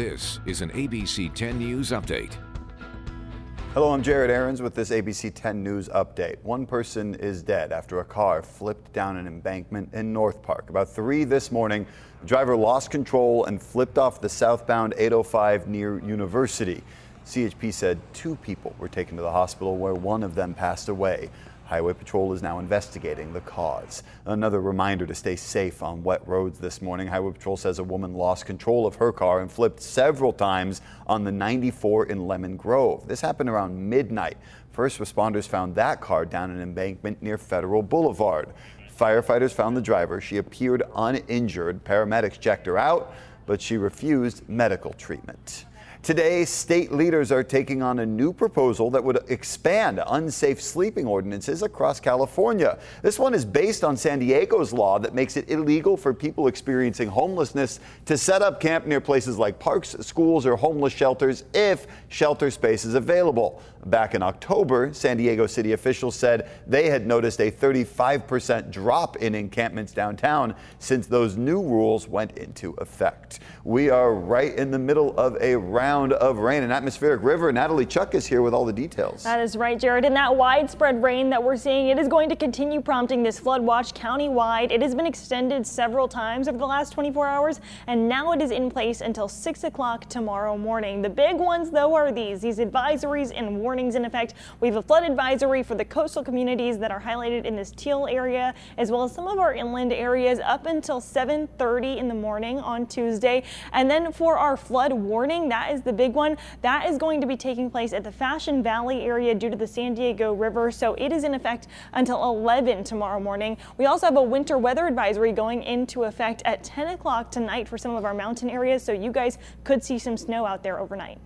This is an ABC 10 News Update. Hello, I'm Jared Aarons with this ABC 10 News Update. One person is dead after a car flipped down an embankment in North Park. About 3 this morning, the driver lost control and flipped off the southbound 805 near University. CHP said two people were taken to the hospital where one of them passed away. Highway Patrol is now investigating the cause. Another reminder to stay safe on wet roads this morning. Highway Patrol says a woman lost control of her car and flipped several times on the 94 in Lemon Grove. This happened around midnight. First responders found that car down an embankment near Federal Boulevard. Firefighters found the driver. She appeared uninjured. Paramedics checked her out, but she refused medical treatment. Today, state leaders are taking on a new proposal that would expand unsafe sleeping ordinances across California. This one is based on San Diego's law that makes it illegal for people experiencing homelessness to set up camp near places like parks, schools, or homeless shelters if shelter space is available. Back in October, San Diego city officials said they had noticed a 35% drop in encampments downtown since those new rules went into effect. We are right in the middle of a round of rain. An atmospheric river. Natalie Chuck is here with all the details. That is right, Jared. And that widespread rain that we're seeing, it is going to continue prompting this flood watch countywide. It has been extended several times over the last 24 hours, and now it is in place until 6 o'clock tomorrow morning. The big ones, though, are these, these advisories and warnings in effect. We have a flood advisory for the coastal communities that are highlighted in this teal area, as well as some of our inland areas up until 7.30 in the morning on Tuesday. And then for our flood warning, that is the big one. That is going to be taking place at the Fashion Valley area due to the San Diego River. So it is in effect until 11 tomorrow morning. We also have a winter weather advisory going into effect at 10 o'clock tonight for some of our mountain areas. So you guys could see some snow out there overnight.